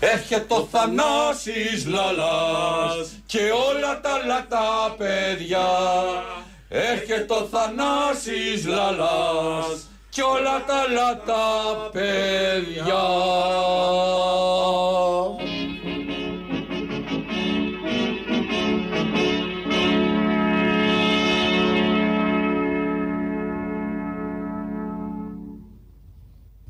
Έρχεται ο Θανάσης Λαλάς και όλα τα λατά παιδιά. Έρχεται ο Θανάσης Λαλάς και όλα τα λατά παιδιά.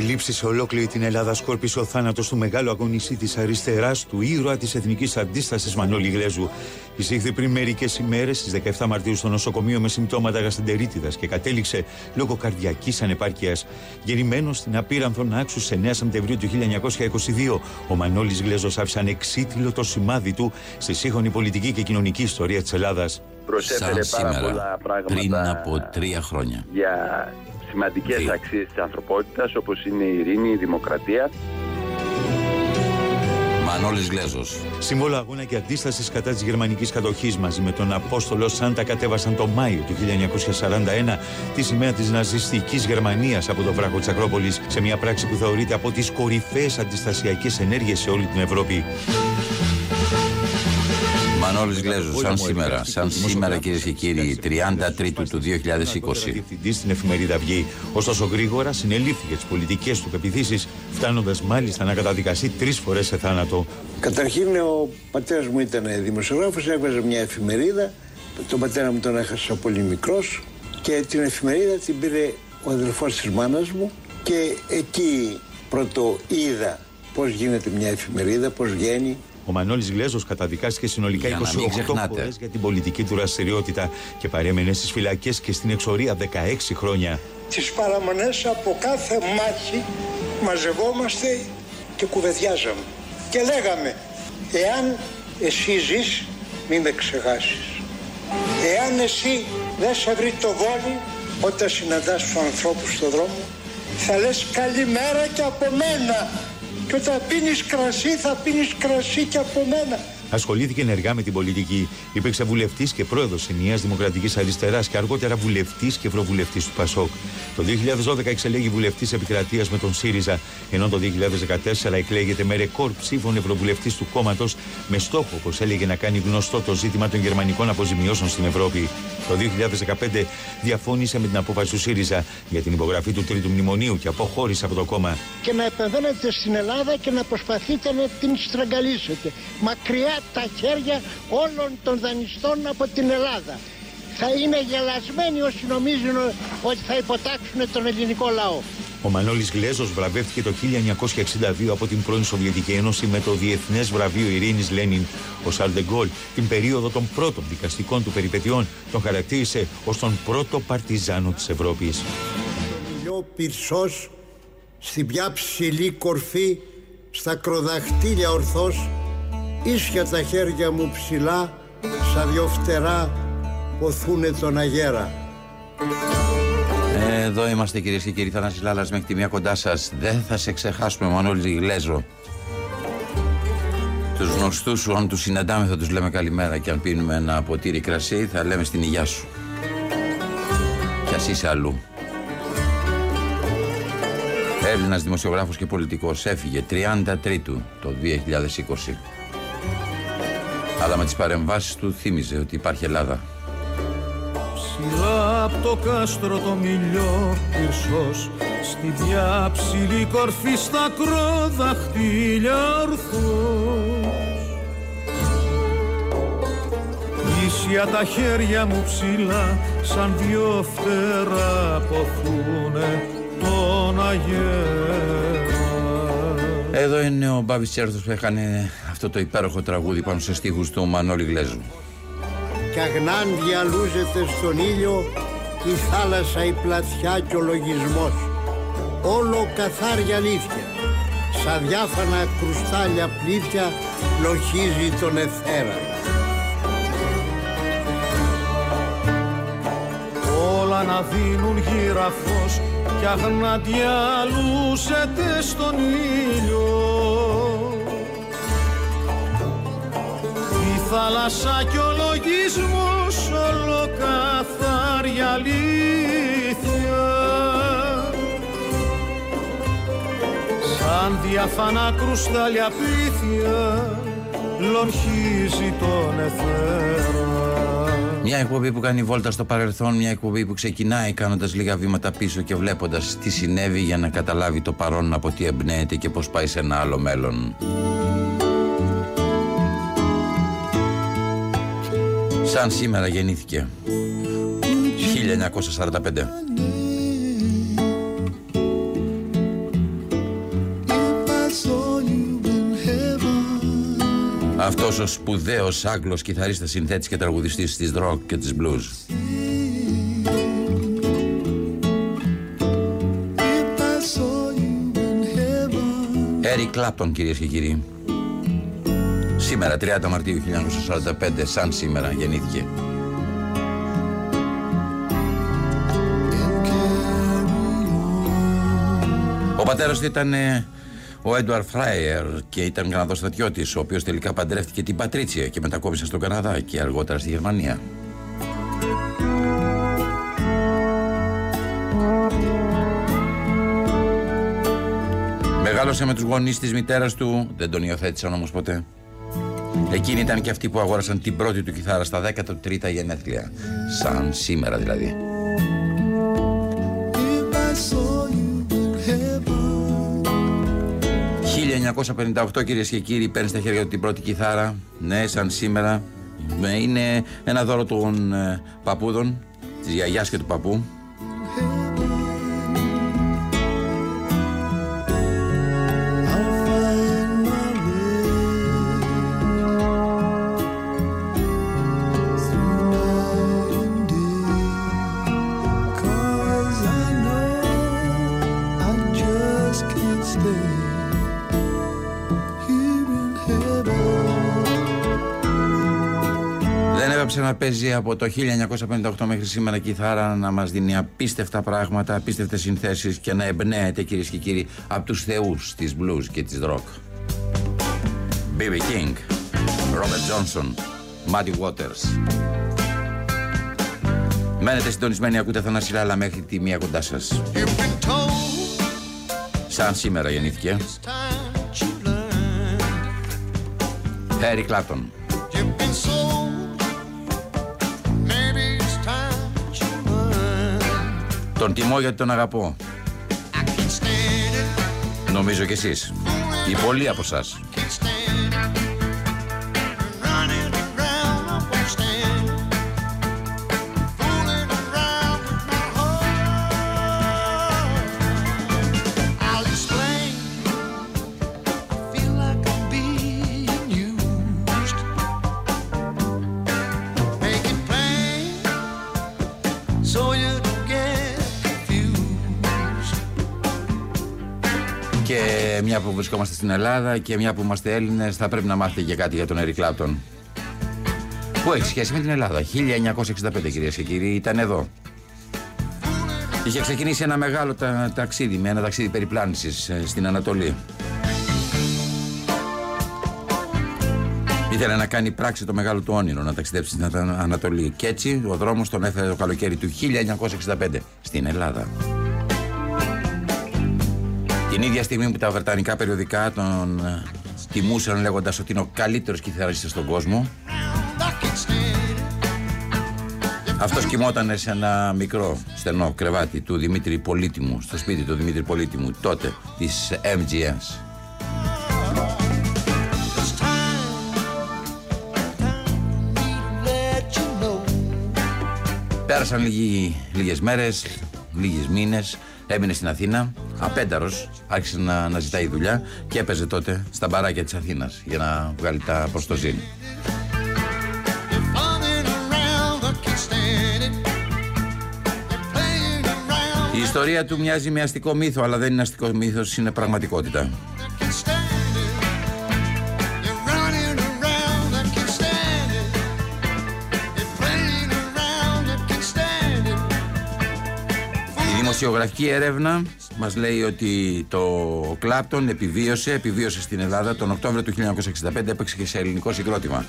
Θλίψη σε ολόκληρη την Ελλάδα σκόρπισε ο θάνατος του μεγάλου αγωνιστή της αριστεράς, του ήρωα της Εθνικής Αντίστασης Μανώλη Γλέζου. Εισήχθη πριν μερικές ημέρες, στις 17 Μαρτίου, στο νοσοκομείο με συμπτώματα γαστεντερίτιδας και κατέληξε λόγω καρδιακής ανεπάρκειας. Γεννημένο στην απείρανθον άξους σε 9 Σεπτεμβρίου του 1922, ο Μανώλης Γλέζος άφησε ανεξίτηλο το σημάδι του στη σύγχρονη πολιτική και κοινωνική ιστορία της Ελλάδας. Σαν σήμερα, πριν από τρία χρόνια. Για σημαντικές αξίε αξίες της ανθρωπότητας όπως είναι η ειρήνη, η δημοκρατία. Μανώλης Γλέζος. Σύμβολο αγώνα και αντίστασης κατά της γερμανικής κατοχής μαζί με τον Απόστολο Σάντα κατέβασαν το Μάιο του 1941 τη σημαία της ναζιστικής Γερμανίας από το βράχο της Ακρόπολης σε μια πράξη που θεωρείται από τις κορυφαίες αντιστασιακές ενέργειες σε όλη την Ευρώπη. Μανώλη Γλέζου, σαν σήμερα, σαν σήμερα κυρίε και κύριοι, 33 του 2020. Διευθυντή στην εφημερίδα Αυγή. Ωστόσο, γρήγορα συνελήφθηκε τι πολιτικέ του πεπιθήσει, φτάνοντα μάλιστα να καταδικαστεί τρει φορέ σε θάνατο. Καταρχήν, ο πατέρα μου ήταν δημοσιογράφο, έβγαζε μια εφημερίδα. Τον πατέρα μου τον έχασα πολύ μικρό και την εφημερίδα την πήρε ο αδελφό τη μάνα μου και εκεί πρώτο είδα πώ γίνεται μια εφημερίδα, πώ βγαίνει, ο Μανώλης Γλέζος καταδικάστηκε συνολικά 28 φορές για την πολιτική του δραστηριότητα και παρέμενε στις φυλακές και στην εξορία 16 χρόνια. Τις παραμονές από κάθε μάχη μαζευόμαστε και κουβεντιάζαμε. Και λέγαμε, εάν εσύ ζεις, μην με ξεχάσεις. Εάν εσύ δεν σε βρει το βόλι όταν συναντάς τους ανθρώπους στον δρόμο, θα λες καλημέρα και από μένα. Και όταν πίνεις κρασί, θα πίνεις κρασί και από μένα. Ασχολήθηκε ενεργά με την πολιτική. Υπήρξε βουλευτής και πρόεδρος ενιαίας Δημοκρατικής Αριστεράς και αργότερα βουλευτής και ευρωβουλευτής του Πασόκ. Το 2012 εξελέγει βουλευτής επικρατείας με τον ΣΥΡΙΖΑ, ενώ το 2014 εκλέγεται με ρεκόρ ψήφων ευρωβουλευτής του κόμματος με στόχο, όπως έλεγε, να κάνει γνωστό το ζήτημα των γερμανικών αποζημιώσεων στην Ευρώπη. Το 2015 διαφώνησε με την απόφαση του ΣΥΡΙΖΑ για την υπογραφή του Τρίτου Μνημονίου και αποχώρησε από το κόμμα. Και να επεμβαίνετε στην Ελλάδα και να προσπαθείτε να την στραγγαλίσετε. Μακριά τα χέρια όλων των δανειστών από την Ελλάδα. Θα είναι γελασμένοι όσοι νομίζουν ότι θα υποτάξουν τον ελληνικό λαό. Ο Μανώλης Γλέζος βραβεύτηκε το 1962 από την πρώην Σοβιετική Ένωση με το Διεθνές Βραβείο Ειρήνης Λένιν. Ο Σαρντεγκόλ την περίοδο των πρώτων δικαστικών του περιπετειών τον χαρακτήρισε ως τον πρώτο παρτιζάνο της Ευρώπης. Ο πυρσός στην πια ψηλή κορφή, στα κροδαχτήλια ορθός Ίσια τα χέρια μου ψηλά, σαν δυο φτερά, ποθούνε τον αγέρα. Εδώ είμαστε κυρίες και κύριοι. Θανάσης Λάλλας μέχρι τη μία κοντά σας. Δεν θα σε ξεχάσουμε, Μανώλη Γλέζο. Τους γνωστούς σου, αν τους συναντάμε, θα τους λέμε καλημέρα. Και αν πίνουμε ένα ποτήρι κρασί, θα λέμε στην υγειά σου. Κι ας είσαι αλλού. Έλληνας δημοσιογράφος και πολιτικός έφυγε 33 το 2020 αλλά με τις παρεμβάσεις του θύμιζε ότι υπάρχει Ελλάδα. Ψηλά από το κάστρο το μιλιό πυρσός Στην πια ψηλή κορφή στα κροδαχτήλια ορθός Ίσια τα χέρια μου ψηλά σαν δυο φτερά ποθούνε τον αγέρα εδώ είναι ο Μπάβης Τσέρθος που έκανε αυτό το υπέροχο τραγούδι πάνω σε στίχους του Μανώλη Γλέζου. Κι αγνάν διαλούζεται στον ήλιο η θάλασσα, η πλατιά και ο λογισμός. Όλο καθάρια αλήθεια, σαν διάφανα κρουστάλια πλήθια λοχίζει τον εθέρα. Όλα να δίνουν γύραφος κι αγνά διαλούσε κρύβεται στον ήλιο θάλασσα κι ο λογισμός ολοκαθάρι αλήθεια Σαν διαφανά κρουστάλια πίθια λονχίζει τον εθέρα Μια εκπομπή που κάνει βόλτα στο παρελθόν, μια εκπομπή που ξεκινάει κάνοντας λίγα βήματα πίσω και βλέποντας τι συνέβη για να καταλάβει το παρόν από τι εμπνέεται και πώς πάει σε ένα άλλο μέλλον. Σαν σήμερα γεννήθηκε. 1945 Αυτός ο σπουδαίος Άγγλος κιθαρίστας συνθέτης και τραγουδιστής της rock και της blues. Eric Clapton κυρίες και κύριοι Σήμερα 30 Μαρτίου 1945 σαν σήμερα γεννήθηκε Ο πατέρας του ήταν ε, ο Έντουαρ Φράιερ και ήταν Καναδό στρατιώτη, ο οποίος τελικά παντρεύτηκε την Πατρίτσια και μετακόμισε στον Καναδά και αργότερα στη Γερμανία. Μεγάλωσε με τους γονείς της μητέρας του, δεν τον υιοθέτησαν όμως ποτέ. Εκείνοι ήταν και αυτοί που αγόρασαν την πρώτη του κιθάρα στα 13η γενέθλια. Σαν σήμερα δηλαδή. 1958 κυρίες και κύριοι παίρνει στα χέρια του την πρώτη κιθάρα. Ναι, σαν σήμερα. Ε, είναι ένα δώρο των ε, παππούδων, της γιαγιάς και του παππού. Δεν έπαψε να παίζει από το 1958 μέχρι σήμερα κιθάρα να μας δίνει απίστευτα πράγματα, απίστευτες συνθέσεις και να εμπνέεται κυρίες και κύριοι από τους θεούς της blues και της rock. B.B. King, Robert Johnson, Muddy Waters. Μένετε συντονισμένοι, ακούτε Θανάση Λάλα μέχρι τη μία κοντά σας. Σαν σήμερα γεννήθηκε. Harry Clapton. Τον τιμώ γιατί τον αγαπώ. Νομίζω κι εσείς. Οι πολλοί από εσάς. Και μια που βρισκόμαστε στην Ελλάδα και μια που είμαστε Έλληνες θα πρέπει να μάθετε και κάτι για τον Eric Clapton. Που έχει σχέση με την Ελλάδα; 1965 κυρίες και κύριοι ήταν εδώ. Είχε ξεκινήσει ένα μεγάλο τα- ταξίδι με ένα ταξίδι περιπλάνησης ε, στην Ανατολή. Ήθελε να κάνει πράξη το μεγάλο του όνειρο, να ταξιδέψει στην Ανα- Ανατολή. Και έτσι ο δρόμος τον έφερε το καλοκαίρι του 1965 στην Ελλάδα. Την ίδια στιγμή που τα βρετανικά περιοδικά τον ε, τιμούσαν λέγοντας ότι είναι ο καλύτερος κιθαρίστας στον κόσμο, αυτός κοιμόταν σε ένα μικρό στενό κρεβάτι του Δημήτρη Πολύτιμου, στο σπίτι του Δημήτρη Πολύτιμου, τότε της MGS. Πέρασαν λίγοι, λίγες μέρες, λίγες μήνες, έμεινε στην Αθήνα, απένταρος, άρχισε να, να ζητάει δουλειά και έπαιζε τότε στα μπαράκια της Αθήνας για να βγάλει τα προς το ζήν. Η ιστορία του μοιάζει με αστικό μύθο, αλλά δεν είναι αστικό μύθος, είναι πραγματικότητα. Δημοσιογραφική έρευνα Μας λέει ότι το Κλάπτον επιβίωσε, επιβίωσε στην Ελλάδα τον Οκτώβριο του 1965, έπαιξε και σε ελληνικό συγκρότημα.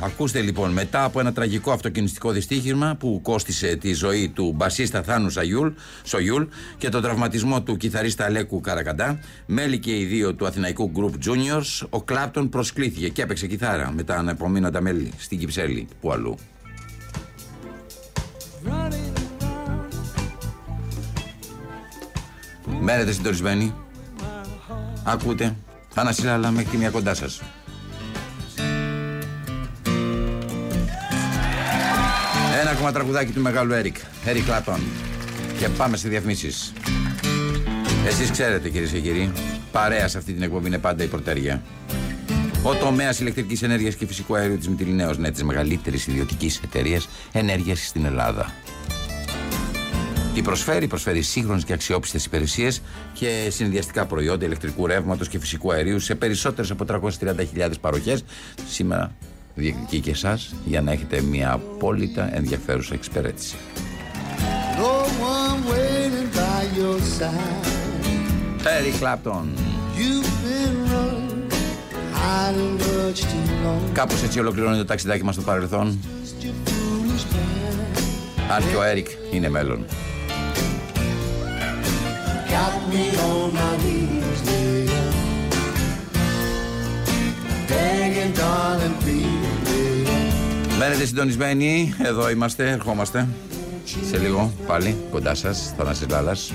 Ακούστε λοιπόν, μετά από ένα τραγικό αυτοκινηστικό δυστύχημα που κόστισε τη ζωή του μπασίστα Θάνου Σαγιούλ, Σογιούλ και τον τραυματισμό του κιθαρίστα Αλέκου Καρακαντά, μέλη και οι δύο του Αθηναϊκού Group Juniors, ο Κλάπτον προσκλήθηκε και έπαιξε κιθάρα με τα ανεπομείνοντα μέλη στην Κυψέλη, που αλλού. Μένετε συντονισμένοι. Ακούτε. Θανασίλα, μέχρι τη μία κοντά σας. Ένα ακόμα τραγουδάκι του μεγάλου Έρικ. Έρικ Κλάτον. Και πάμε σε διαφημίσεις. Εσείς ξέρετε κυρίες και κύριοι, παρέα σε αυτή την εκπομπή είναι πάντα η πρωτέρια. Ο τομέας ηλεκτρικής ενέργειας και φυσικού αερίου της Μητυλινέως, ναι, της μεγαλύτερης ιδιωτικής εταιρείας ενέργειας στην Ελλάδα. Τι προσφέρει, προσφέρει σύγχρονες και αξιόπιστες υπηρεσίες και συνδυαστικά προϊόντα ηλεκτρικού ρεύματος και φυσικού αερίου σε περισσότερες από 330.000 παροχές. Σήμερα διεκδικεί και εσάς για να έχετε μια απόλυτα ενδιαφέρουσα εξυπηρέτηση. Eric Clapton. Κάπως έτσι ολοκληρώνει το ταξιδάκι μας στο παρελθόν. Αν και ο Έρικ είναι μέλλον. Μένετε συντονισμένοι, εδώ είμαστε, ερχόμαστε σε λίγο πάλι κοντά σας, Θανάσης Λάλλας.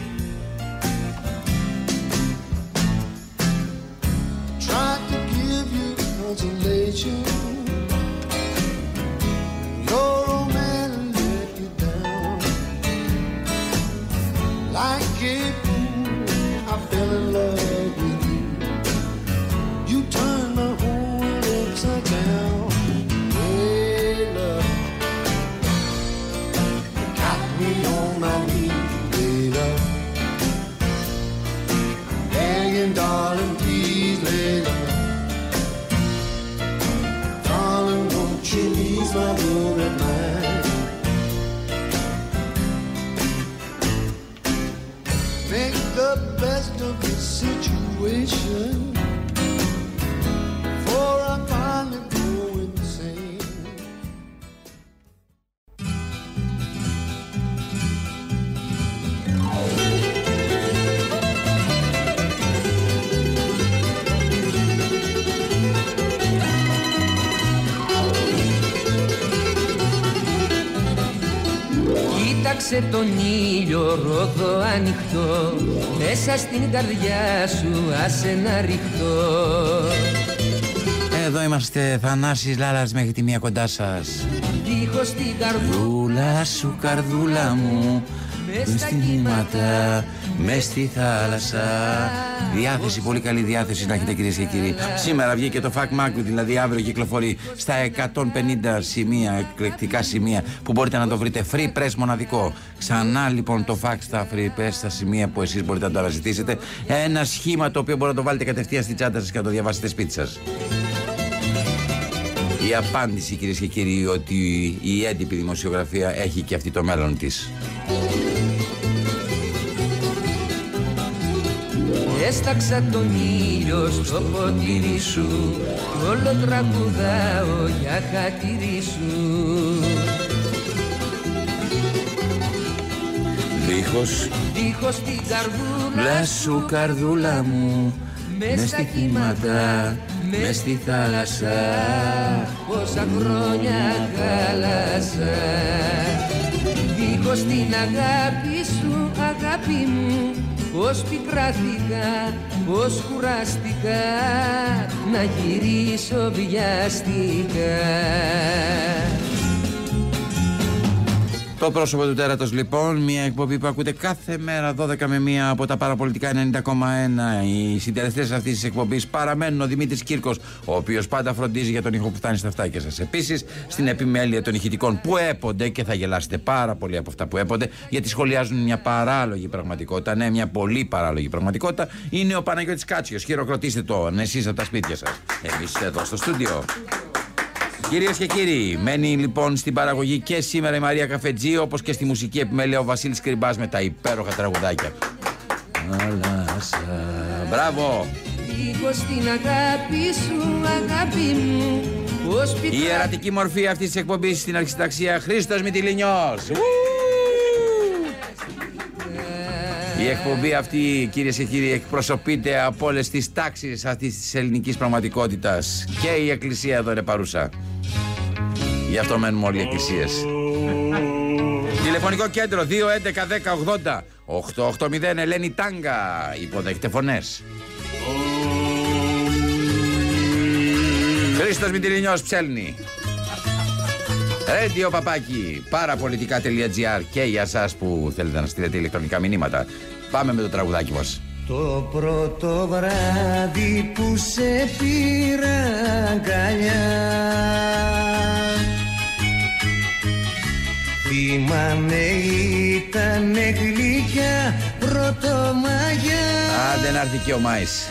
Κοίταξε τον ήλιο ρόδο ανοιχτό. Μέσα στην καρδιά σου άσε να ρηχτώ. Εδώ είμαστε Θανάσης Λάλλας μέχρι τη μία κοντά σας. Δίχως την καρδούλα Δούλα σου καρδούλα μου Μες στην κύματα, μες στη θάλασσα Διάθεση, πολύ καλή διάθεση να έχετε κυρίες και κύριοι. Σήμερα βγήκε το FAC Mac, δηλαδή αύριο κυκλοφορεί στα 150 σημεία, εκλεκτικά σημεία Που μπορείτε να το βρείτε free press μοναδικό. Ξανά λοιπόν το FAC στα free press, στα σημεία που εσείς μπορείτε να το αναζητήσετε. Ένα σχήμα το οποίο μπορείτε να το βάλετε κατευθείαν στην τσάντα σας και να το διαβάσετε σπίτι σας. Η απάντηση κυρίες και κύριοι ότι η έντυπη δημοσιογραφία έχει και αυτή το μέλλον της. Έσταξα τον ήλιο στο ποτήρι σου Κι όλο τραγουδάω για χατήρι σου. Δίχως Δίχως την καρδούλα Λα σου καρδούλα μου Μες στα κύματα Μες στη θάλασσα. Πόσα χρόνια χάλασα Δίχως την αγάπη σου αγάπη μου Πώς πικράθηκα, πώς κουράστηκα Να γυρίσω βιαστικά Το πρόσωπο του τέρατος λοιπόν, μια εκπομπή που ακούτε κάθε μέρα 12 με 1 από τα παραπολιτικά 90,1. Οι συντελεστές αυτής της εκπομπής παραμένουν ο Δημήτρης Κύρκος, ο οποίος πάντα φροντίζει για τον ήχο που φτάνει στα αυτάκια σας. Επίσης, στην επιμέλεια των ηχητικών που έπονται και θα γελάσετε πάρα πολύ από αυτά που έπονται, γιατί σχολιάζουν μια παράλογη πραγματικότητα. Ναι, μια πολύ παράλογη πραγματικότητα. Είναι ο Παναγιώτης Κάτσιος. Χειροκροτήστε τον εσεί από τα σπίτια σας. Εμείς εδώ στο στούντιο. Κυρίες και κύριοι, μένει λοιπόν στην παραγωγή και σήμερα η Μαρία Καφετζή, όπως και στη μουσική επιμέλεια ο Βασίλης Κρυμπάς με τα υπέροχα τραγουδάκια. Αλάσα. Μπράβο! Λίγο στην αγάπη σου, αγάπη μου Πώς Η πικρά ιερατική μορφή αυτής της εκπομπής στην αρχιταξία Χρήστος Μητυλινιός. Η εκπομπή αυτή, κυρίε και κύριοι, εκπροσωπείται από όλες τις τάξεις αυτής της ελληνικής πραγματικότητας. Και η Εκκλησία εδώ είναι παρούσα. Γι' αυτό μένουμε όλοι οι εκκλησίες. Τηλεφωνικό κέντρο 211 10 80 880 Ελένη Τάγκα. Υποδέχτε φωνές. Χρήστος Μητυρινιός ψέλνει. Radio παπάκι παραπολιτικά.gr και για εσάς που θέλετε να στείλετε ηλεκτρονικά μηνύματα. Πάμε με το τραγουδάκι μας. Το πρώτο βράδυ που σε πήρα αγκαλιά Θυμάμαι ήτανε γλυκιά πρωτομαγιά. Άντε να έρθει και ο Μάης.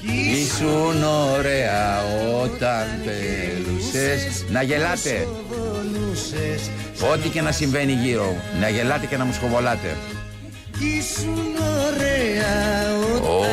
Ήσουν ωραία όταν πελούσες. Να γελάτε. Βολούσες Ό,τι και να συμβαίνει γύρω Να γελάτε και να μου σχοβολάτε. Ήσουν ωραία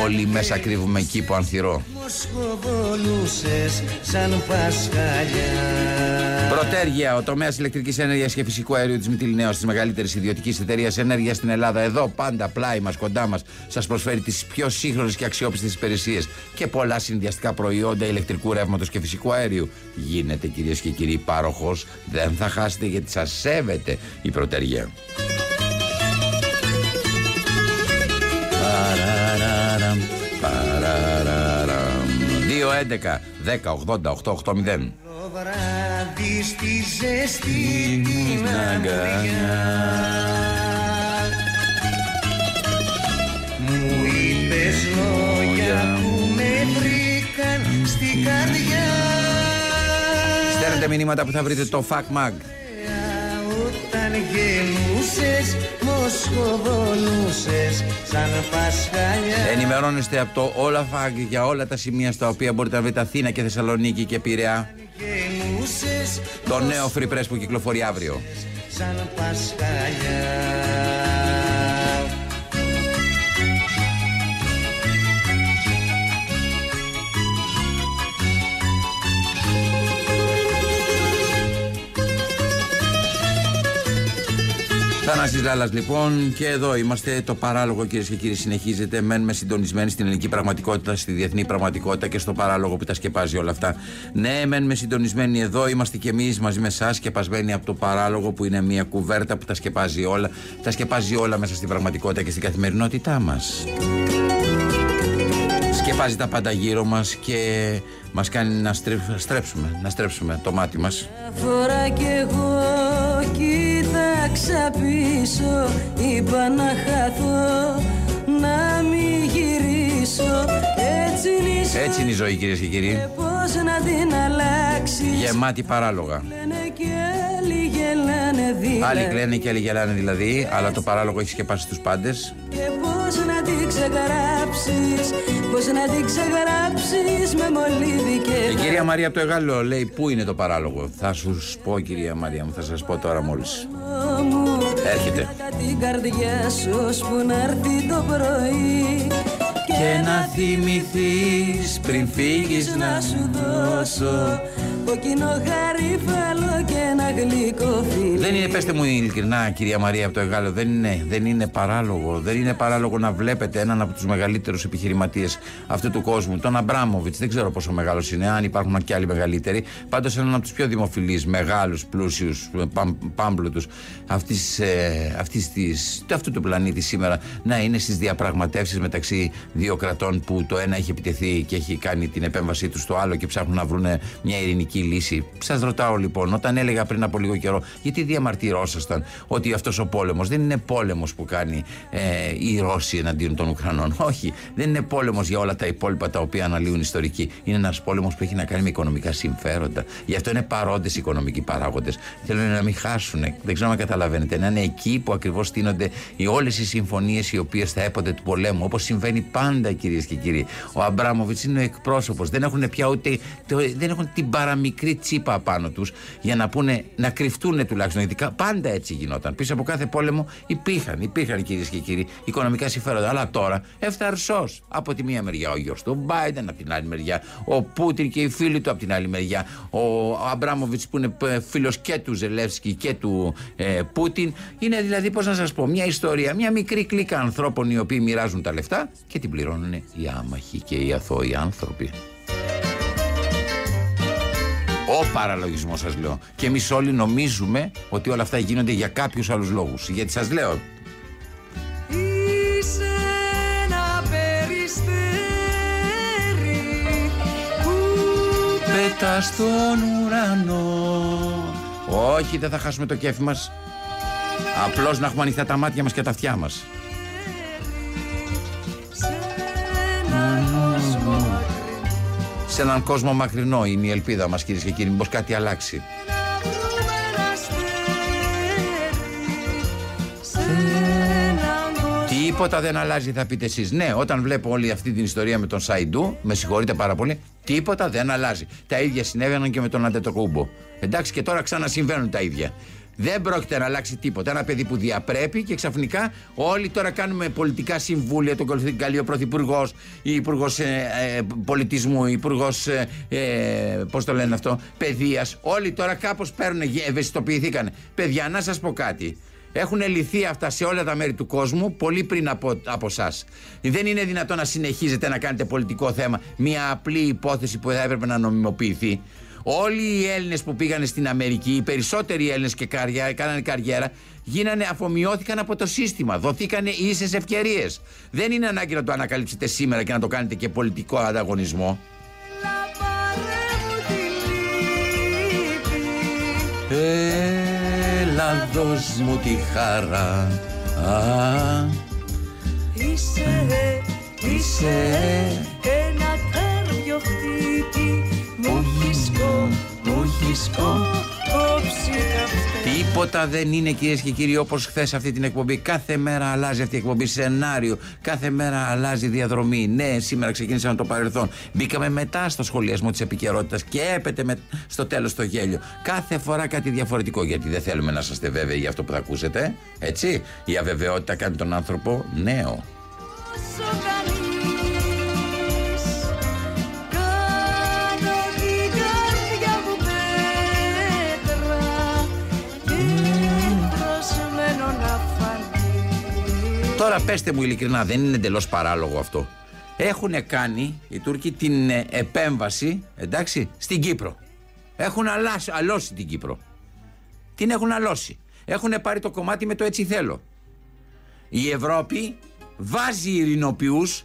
Όλοι μέσα κρύβουμε εκεί που ανθυρώ. Μοσχοβολούσες σαν πασχαλιά Πρωτέργεια, ο τομέας ηλεκτρικής ενέργειας και φυσικού αερίου της Μητυλινέω, της μεγαλύτερης ιδιωτικής εταιρείας ενέργειας στην Ελλάδα. Εδώ, πάντα πλάι μας, κοντά μας, σας προσφέρει τις πιο σύγχρονες και αξιόπιστες υπηρεσίες και πολλά συνδυαστικά προϊόντα ηλεκτρικού ρεύματος και φυσικού αερίου. Γίνετε κυρίες και κύριοι πάροχος, δεν θα χάσετε γιατί σας σέβεται η πρωτέργεια. Παραραραμ, παραραραμ. 2-11 10 80 880 Το βράδυ στη ζεστή την αγκαλιά. Μου είπες λόγια που με βρήκαν στην καρδιά. Στέλνετε μηνύματα που θα βρείτε το FAC Mag. Όταν γελούσες, μοσχοβολούσες σαν πασχαλιά. Ενημερώνεστε από το Όλα FAC για όλα τα σημεία στα οποία μπορείτε να βρείτε Αθήνα και Θεσσαλονίκη και Πειραιά. Γελούσες Το νέο Free Press που κυκλοφορεί αύριο. σαν πασχαλιά Θανάσης Λάλλας λοιπόν και εδώ είμαστε. Το παράλογο κυρίες και κύριοι συνεχίζεται. Μένουμε συντονισμένοι στην ελληνική πραγματικότητα στη διεθνή πραγματικότητα και στο παράλογο που τα σκεπάζει όλα αυτά. Ναι μένουμε συντονισμένοι εδώ. Είμαστε και εμείς μαζί με εσάς σκεπασμένοι από το παράλογο που είναι μια κουβέρτα που τα σκεπάζει όλα τα σκεπάζει όλα μέσα στην πραγματικότητα και στην καθημερινότητά μας. Σκεπάζει τα πάντα γύρω μας και μας κάνει να στρέφ- στρέψουμε να στρέψουμε το μάτι μας. Φορά κι εγώ κοίταξα πίσω Είπα να χαθώ, να μην γυρίσω Έτσι είναι η ζωή έτσι είναι η ζωή κυρίες και κύριοι Πώς να την αλλάξεις γεμάτη παράλογα Λένε και άλλοι γελάνε δίπλα Άλλοι κλαίνε και άλλοι γελάνε δηλαδή, αλλά το παράλογο έχει σκεπάσει τους πάντες. Και πώς να την ξεγράψεις Πώς να την ξεγράψεις με μολύβι και Η κυρία Μαρία από το Εγάλο λέει: Πού είναι το παράλογο; Θα σου πω, κυρία Μαρία μου, θα σας πω τώρα μόλις. Μου Έρχεται. Κατά την καρδιά σου ώσπου να έρθει το πρωί Και να θυμηθείς πριν φύγεις να σου δώσω κόκκινο γαρίφαλο και ένα γλυκό φίλι Δεν είναι, πέστε μου ειλικρινά, κυρία Μαρία από το Εγάλο, δεν είναι, δεν είναι παράλογο. Δεν είναι παράλογο να βλέπετε έναν από τους μεγαλύτερους επιχειρηματίες αυτού του κόσμου, τον Αμπράμοβιτς. Δεν ξέρω πόσο μεγάλος είναι, αν υπάρχουν και άλλοι μεγαλύτεροι. Πάντως έναν από τους πιο δημοφιλείς, μεγάλους, πλούσιους, πάμπλουτου αυτού του πλανήτη σήμερα να είναι στις διαπραγματεύσεις μεταξύ δύο κρατών που το ένα έχει επιτεθεί και έχει κάνει την επέμβασή τους στο άλλο και ψάχνουν να βρουν μια ειρηνική λύση. Σας ρωτάω λοιπόν, όταν έλεγα πριν από λίγο καιρό, γιατί διαμαρτυρόσασταν ότι αυτός ο πόλεμος δεν είναι πόλεμος που κάνει ε, οι Ρώσοι εναντίον των Ουκρανών. Όχι, δεν είναι πόλεμος για όλα τα υπόλοιπα τα οποία αναλύουν ιστορικοί. Είναι ένας πόλεμος που έχει να κάνει με οικονομικά συμφέροντα. Γι' αυτό είναι παρόντες οι οικονομικοί παράγοντες. Θέλουν να μην χάσουν. Δεν ξέρω αν καταλαβαίνετε. Να είναι εκεί που ακριβώς στείνονται όλες οι συμφωνίες οι οποίες θα έπονται του πολέμου. Όπως συμβαίνει πάντα, κυρίες και κύριοι. Ο Αμπράμοβιτ είναι ο εκπρόσωπος. Δεν έχουν πια ούτε. το- δεν έχουν την παραμικρή τσίπα απάνω τους για να πούνε, να κρυφτούν τουλάχιστον. Γιατί κα- πάντα έτσι γινόταν. Πίσω από κάθε πόλεμο υπήρχαν, υπήρχαν κυρίες και κύριοι οικονομικά συμφέροντα. Αλλά τώρα ευθαρσός. Από τη μία μεριά ο γιος του Μπάιντεν, από την άλλη μεριά ο Πούτιν και οι φίλοι του, από την άλλη μεριά ο Αμπράμοβιτ που είναι φίλος και του Ζελεύσκη και του ε, Πούτιν. Είναι δηλαδή, πώς να σας πω, μια ιστορία, μια μικρή κλίκα ανθρώπων οι οποίοι μοιράζουν τα λεφτά και την πληρώνουν οι άμαχοι και οι αθώοι άνθρωποι. Ο παραλογισμός σας λέω. Και εμείς όλοι νομίζουμε ότι όλα αυτά γίνονται για κάποιους άλλους λόγους. Γιατί σας λέω, Είσαι ένα περιστέρι που πέτα στον ουρανό. Όχι, δεν θα χάσουμε το κέφι μας. Απλώς να έχουμε ανοιχτά τα μάτια μας και τα αυτιά μας. Σε έναν κόσμο μακρινό είναι η ελπίδα μας, κυρίες και κύριοι. Μήπως κάτι αλλάξει. Τίποτα δεν αλλάζει, θα πείτε εσείς. Ναι, όταν βλέπω όλη αυτή την ιστορία με τον Σαϊντού, με συγχωρείτε πάρα πολύ, τίποτα δεν αλλάζει. Τα ίδια συνέβαιναν και με τον Αντετοκούμπο. Εντάξει, και τώρα ξανασυμβαίνουν τα ίδια. Δεν πρόκειται να αλλάξει τίποτα. Ένα παιδί που διαπρέπει και ξαφνικά όλοι τώρα κάνουμε πολιτικά συμβούλια. Τον καλεί ο Πρωθυπουργός, η Υπουργός ε, ε, Πολιτισμού, η Υπουργός. Ε, ε, Πώς το λένε αυτό, Παιδείας. Όλοι τώρα κάπως παίρνουν, ευαισθητοποιηθήκαν. Παιδιά, να σας πω κάτι. Έχουν λυθεί αυτά σε όλα τα μέρη του κόσμου πολύ πριν από, από εσά. Δεν είναι δυνατόν να συνεχίζετε να κάνετε πολιτικό θέμα μια απλή υπόθεση που θα έπρεπε να νομιμοποιηθεί. Όλοι οι Έλληνες που πήγαν στην Αμερική, οι περισσότεροι Έλληνες και καριέρα, κάνανε καριέρα, γίνανε, αφομοιώθηκαν από το σύστημα. Δοθήκανε ίσες ευκαιρίες. Δεν είναι ανάγκη να το ανακαλύψετε σήμερα και να το κάνετε και πολιτικό ανταγωνισμό. Έλα δώσ' μου τη χαρά Α, Είσαι, είσαι ένα κάρδιο χτύπη Μου έχεις κο, μου έχεις κόψει καυτέ Τίποτα δεν είναι κυρίες και κύριοι όπως χθες αυτή την εκπομπή. Κάθε μέρα αλλάζει αυτή η εκπομπή σενάριο. Κάθε μέρα αλλάζει διαδρομή. Ναι, σήμερα ξεκίνησε με το παρελθόν. Μπήκαμε μετά στο σχολιασμό της επικαιρότητας και έπεται με, στο τέλος το γέλιο. Κάθε φορά κάτι διαφορετικό γιατί δεν θέλουμε να είστε βέβαιοι για αυτό που θα ακούσετε. Έτσι. Η αβεβαιότητα κάνει τον άνθρωπο νέο. Τώρα πέστε μου ειλικρινά, δεν είναι εντελώς παράλογο αυτό. Έχουν κάνει οι Τούρκοι την ε, επέμβαση, εντάξει, στην Κύπρο. Έχουν αλάσει, αλώσει την Κύπρο. Την έχουν αλώσει. Έχουν πάρει το κομμάτι με το έτσι θέλω. Η Ευρώπη βάζει ειρηνοποιούς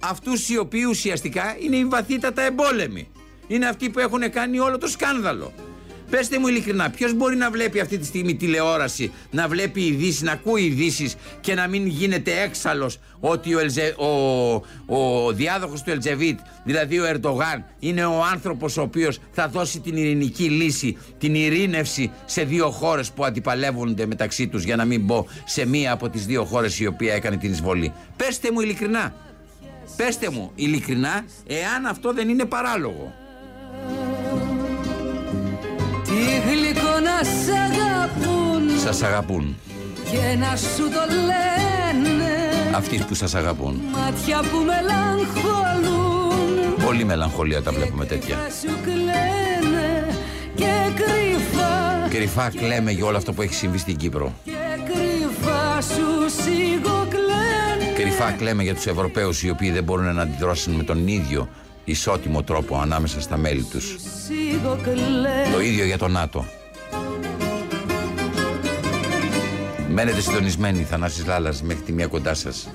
αυτούς οι οποίοι ουσιαστικά είναι οι βαθύτατα εμπόλεμοι. Είναι αυτοί που έχουν κάνει όλο το σκάνδαλο. Πεςτε μου ειλικρινά, ποιος μπορεί να βλέπει αυτή τη στιγμή τηλεόραση, να βλέπει ειδήσεις, να ακούει ειδήσεις και να μην γίνεται έξαλλος ότι ο, Ελζε, ο, ο διάδοχος του Ελτζεβίτ, δηλαδή ο Ερντογάν, είναι ο άνθρωπος ο οποίος θα δώσει την ειρηνική λύση, την ειρήνευση σε δύο χώρες που αντιπαλεύονται μεταξύ τους, για να μην πω σε μία από τις δύο χώρες η οποία έκανε την εισβολή. Πεςτε μου ειλικρινά. Πεςτε μου ειλικρινά, εάν αυτό δεν είναι παράλογο. Να σ' αγαπούν Σας αγαπούν. Και να σου το λένε Αυτοί που σας αγαπούν. Μάτια που μελαγχολούν Πολύ μελαγχολία τα βλέπουμε τέτοια. Θα σου κλαίνε Και κρυφά Κρυφά κλαίμε για όλο αυτό που έχει συμβεί στην Κύπρο. Και κρυφά σου σιγοκλαίνε Κρυφά κλαίμε για τους Ευρωπαίους οι οποίοι δεν μπορούν να αντιδράσουν με τον ίδιο ισότιμο τρόπο ανάμεσα στα μέλη τους. Σιγοκλαίνε Το ίδιο για το ΝΑΤΟ. Μένετε συντονισμένοι, Θανάσης Λάλας, μέχρι τη μία κοντά σας.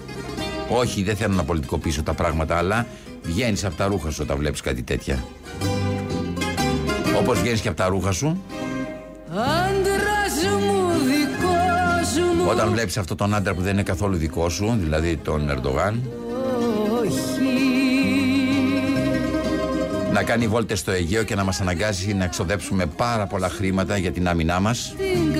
Όχι, δεν θέλω να πολιτικοποιήσω τα πράγματα, αλλά βγαίνεις από τα ρούχα σου όταν βλέπεις κάτι τέτοια. Όπως βγαίνεις και από τα ρούχα σου Άντρας μου δικός μου όταν βλέπεις αυτόν τον άντρα που δεν είναι καθόλου δικό σου, δηλαδή τον Ερντογάν, όχι να κάνει βόλτες στο Αιγαίο και να μας αναγκάζει να εξοδέψουμε πάρα πολλά χρήματα για την άμυνά μας. Την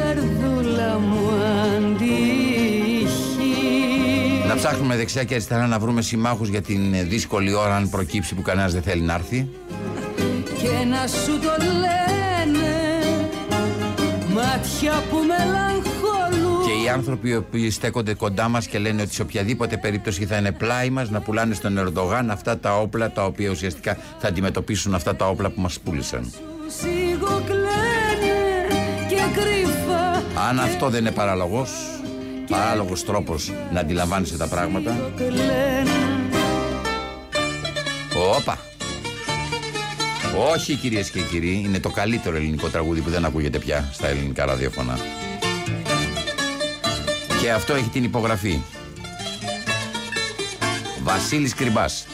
ψάχνουμε δεξιά και αριστερά να βρούμε συμμάχους για την ε, δύσκολη ώρα αν προκύψει που κανένας δεν θέλει να έρθει. και να σου το λένε μάτια που μελαγχολούν Και οι άνθρωποι οι οποίοι στέκονται κοντά μας και λένε ότι σε οποιαδήποτε περίπτωση θα είναι πλάι μας να πουλάνε στον Ερντογάν αυτά τα όπλα τα οποία ουσιαστικά θα αντιμετωπίσουν αυτά τα όπλα που μας πούλησαν. σιγοκλαίνε και κρυφά Αν αυτό δεν είναι παράλογος, παράλογος τρόπος να αντιλαμβάνεσαι τα πράγματα, κλαίνε Όπα! Όχι κυρίες και κύριοι, είναι το καλύτερο ελληνικό τραγούδι που δεν ακούγεται πια στα ελληνικά ραδιόφωνα. Και αυτό έχει την υπογραφή. Βασίλης Κρυμπάς.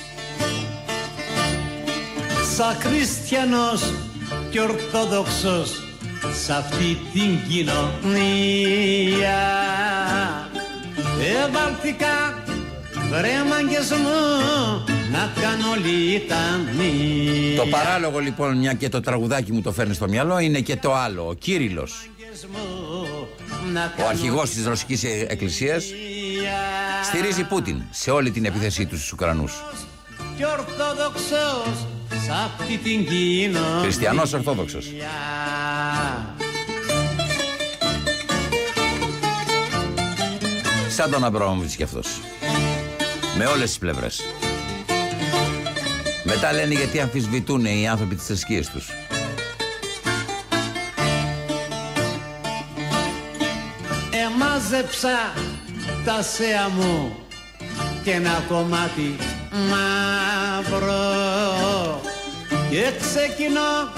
Σαν χριστιανός και ορθόδοξος σε αυτή την κοινωνία Εβαλθήκα βρε μάγκες μου να κάνω λιτανία Το παράλογο λοιπόν, μια και το τραγουδάκι μου το φέρνει στο μυαλό, είναι και το άλλο. Ο Κύριλλος, Να ο αρχηγός της Ρωσικής Ε- Εκκλησίας, στηρίζει Πούτιν σε όλη την επίθεσή του στους Ουκρανούς. και ορθόδοξος σε αυτή την κοινωνία Χριστιανός Ορθόδοξος. Σαν τον Αμπρόμοβιτς κι αυτός. Με όλες τις πλευρές. Μετά λένε γιατί αμφισβητούν οι άνθρωποι τις θρησκείες τους. Εμάζεψα τα σέα μου και ένα κομμάτι μαύρο και ξεκινώ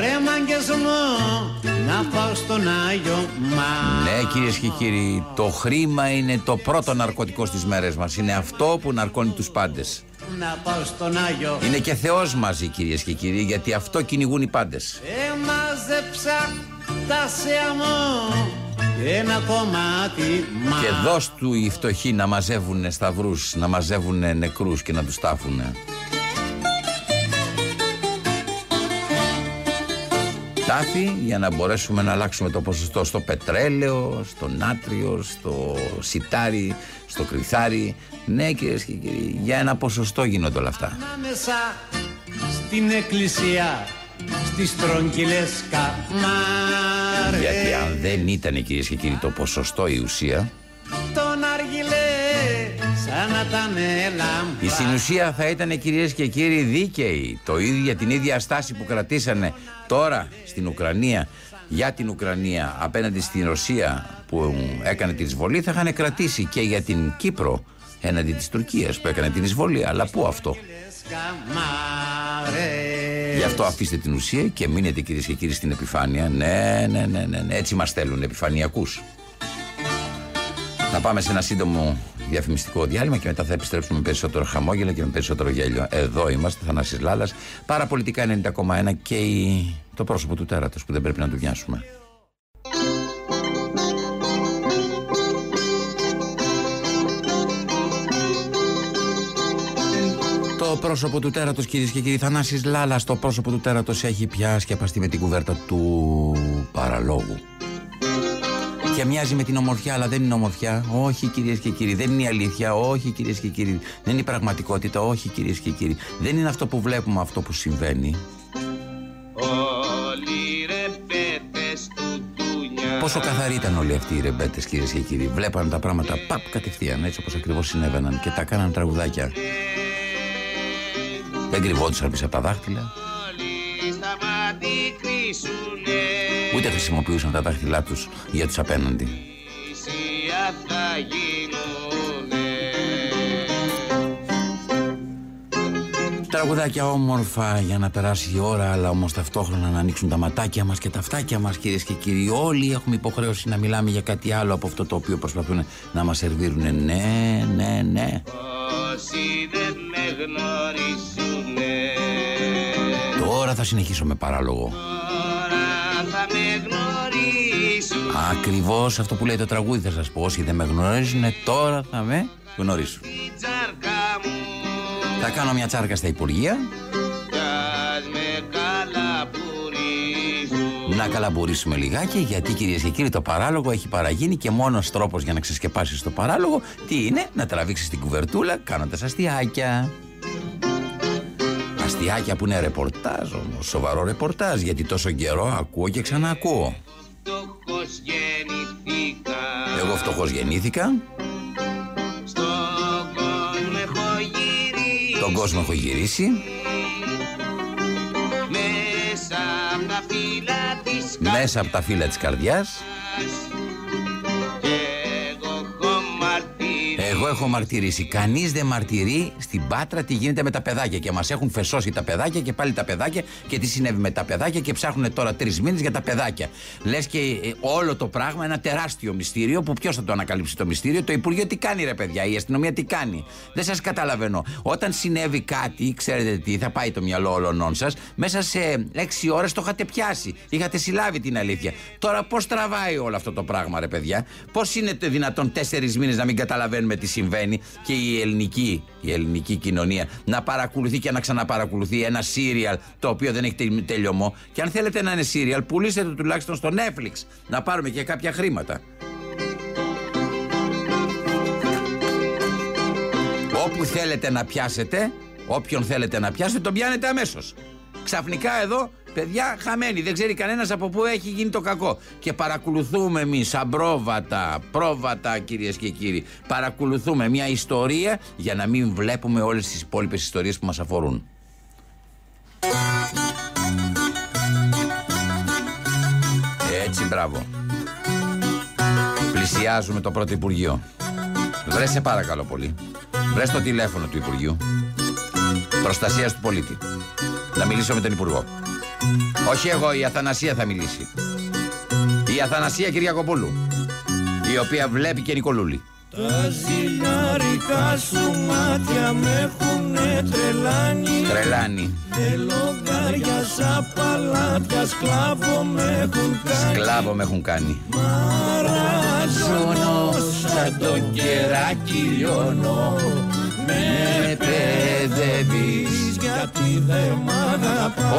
ρε μάγκες μου να πάω στον Άγιο Μα Ναι κυρίες και κύριοι, το χρήμα είναι το πρώτο ναρκωτικό στις μέρες μας. Είναι αυτό που ναρκώνει τους πάντες. να πάω στον Άγιο Είναι και Θεός μαζί κυρίες και κύριοι, γιατί αυτό κυνηγούν οι πάντες. Εμάζεψα τα σέα μου και ένα κομμάτι μαύρο Και δώσ' του οι φτωχοί να μαζεύουν σταυρούς, να μαζεύουν νεκρούς και να τους τάφουν. Τάφη για να μπορέσουμε να αλλάξουμε το ποσοστό στο πετρέλαιο, στο νάτριο, στο σιτάρι, στο κρυθάρι. Ναι κυρίες και κύριοι, για ένα ποσοστό γίνονται όλα αυτά. Ανάμεσα στην εκκλησία στις τρογγυλές καμάρες Γιατί αν δεν ήταν κυρίες και κύριοι το ποσοστό η ουσία, Η συνουσία θα ήταν κυρίες και κύριοι δίκαιοι. Το ίδιο για την ίδια στάση που κρατήσανε τώρα στην Ουκρανία για την Ουκρανία απέναντι στην Ρωσία που έκανε την εισβολή θα είχαν κρατήσει και για την Κύπρο έναντι της Τουρκίας που έκανε την εισβολή. Αλλά πού αυτό; καμάρες Γι' αυτό αφήστε την ουσία και μείνετε κυρίες και κύριοι στην επιφάνεια. Ναι, ναι, ναι, ναι, ναι. έτσι μας θέλουν επιφανειακούς. Να πάμε σε ένα σύντομο διαφημιστικό διάλειμμα και μετά θα επιστρέψουμε με περισσότερο χαμόγελο και με περισσότερο γέλιο. Εδώ είμαστε, Θανάσης Λάλλας, παραπολιτικά 90,1 και η... το πρόσωπο του τέρατος που δεν πρέπει να του βιάσουμε. Το πρόσωπο του τέρατος κυρίες και κύριοι Θανάσης Λάλλας Το πρόσωπο του τέρατος έχει πια σκεπαστεί με την κουβέρτα του παραλόγου και μοιάζει με την ομορφιά, αλλά δεν είναι ομορφιά. Όχι, κυρίες και κύριοι, δεν είναι η αλήθεια. Όχι, κυρίες και κύριοι, δεν είναι η πραγματικότητα. Όχι, κυρίες και κύριοι, δεν είναι αυτό που βλέπουμε, αυτό που συμβαίνει. Πόσο καθαροί ήταν όλοι αυτοί οι ρεμπέτες, κυρίες και κύριοι. Βλέπαν τα πράγματα παπ κατευθείαν, έτσι όπως ακριβώς συνέβαιναν και τα κάναν τραγουδάκια. Δεν κρυβόντουσαν πίσω από τα δάχτυλα. Ούτε χρησιμοποιούσαν τα δάχτυλά τους για τους απέναντι. Τραγουδάκια όμορφα για να περάσει η ώρα, αλλά όμως ταυτόχρονα να ανοίξουν τα ματάκια μας και τα αυτάκια μας, κυρίες και κύριοι. Όλοι έχουμε υποχρέωση να μιλάμε για κάτι άλλο από αυτό το οποίο προσπαθούν να μας σερβίρουν. Ναι, ναι, ναι. Όσοι δεν με γνωρίζουνε Τώρα θα συνεχίσω με παράλογο. Τώρα θα με γνωρίσουν Ακριβώς αυτό που λέει το τραγούδι θα σας πω. Όσοι δεν με γνωρίζουν, τώρα θα με γνωρίσουν. Την τσάρκα μου Θα κάνω μια τσάρκα στα Υπουργεία, Κι ας με καλαπουρίζουν να καλαμπουρίσουμε λιγάκι, γιατί κυρίες και κύριοι το παράλογο έχει παραγίνει και μόνος τρόπος για να ξεσκεπάσεις το παράλογο, τι είναι, να τραβήξεις την κουβερτούλα κάνοντας αστιάκια. Αστιάκια που είναι ρεπορτάζ όμως, σοβαρό ρεπορτάζ, γιατί τόσο καιρό ακούω και ξανακούω. Φτωχός γεννηθήκα Εγώ φτωχός γεννήθηκα, Στον κόσμο έχω γυρίσει τον κόσμο έχω γυρίσει, Μέσα απ' τα φύλλα της μέσα από τα φύλλα της καρδιάς. Έχω μαρτυρήσει. Κανείς δεν μαρτυρεί στην πάτρα τι γίνεται με τα παιδάκια. Και μας έχουν φεσώσει τα παιδάκια και πάλι τα παιδάκια και τι συνέβη με τα παιδάκια και ψάχνουν τώρα τρεις μήνες για τα παιδάκια. Λες και ε, όλο το πράγμα ένα τεράστιο μυστήριο που ποιος θα το ανακαλύψει το μυστήριο; Το Υπουργείο τι κάνει, ρε παιδιά, η αστυνομία τι κάνει; Δεν σας καταλαβαίνω. Όταν συνέβη κάτι, ξέρετε τι, θα πάει το μυαλό όλων σας, μέσα σε έξι ώρες το είχατε πιάσει. Είχατε συλλάβει την αλήθεια. Τώρα πώς τραβάει όλο αυτό το πράγμα, ρε παιδιά; Πώς είναι το δυνατόν τέσσερις μήνες να μην καταλαβαίνουμε τι συμβαίνει και η ελληνική, η ελληνική κοινωνία να παρακολουθεί και να ξαναπαρακολουθεί ένα σύριαλ το οποίο δεν έχει τελ- τελειωμό. Και αν θέλετε να είναι σύριαλ, πουλήστε το τουλάχιστον στο Netflix. Να πάρουμε και κάποια χρήματα. Όπου θέλετε να πιάσετε, όποιον θέλετε να πιάσετε, τον πιάνετε αμέσως. Ξαφνικά εδώ, παιδιά, χαμένοι. Δεν ξέρει κανένας από πού έχει γίνει το κακό. Και παρακολουθούμε εμείς, αμπρόβατα, πρόβατα, κυρίες και κύριοι. Παρακολουθούμε μια ιστορία για να μην βλέπουμε όλες τις υπόλοιπες ιστορίες που μας αφορούν. Έτσι, μπράβο. Πλησιάζουμε το πρώτο Υπουργείο. Βρε σε παρακαλώ πολύ. Βρε το τηλέφωνο του Υπουργείου. Προστασίας του πολίτη. Να μιλήσω με τον Υπουργό. Όχι εγώ, η Αθανασία θα μιλήσει. Η Αθανασία Κυριακοπούλου. Η οποία βλέπει και Νικολούλη. Τα ζηλιάρικα σου μάτια με έχουνε τρελάνει Τρελάνη. Με λογάρια παλάτια σκλάβο με έχουν κάνει Σκλάβο με έχουν κάνει. Μαραζώνω σαν το κεράκι λιώνω Με παιδεύεις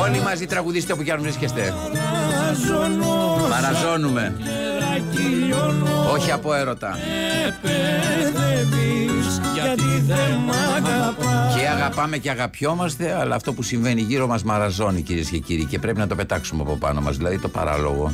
Όλοι μαζί τραγουδίστε όπου κι αν βρίσκεστε. Μαραζώνω Μαραζώνουμε. κεράκι λιώνω Όχι από έρωτα. Με παιδεύεις γιατί δεν μ' αγαπάς Και αγαπάμε και αγαπιόμαστε, αλλά αυτό που συμβαίνει γύρω μας μαραζώνει κυρίες και κύριοι. Και πρέπει να το πετάξουμε από πάνω μας, δηλαδή το παράλογο.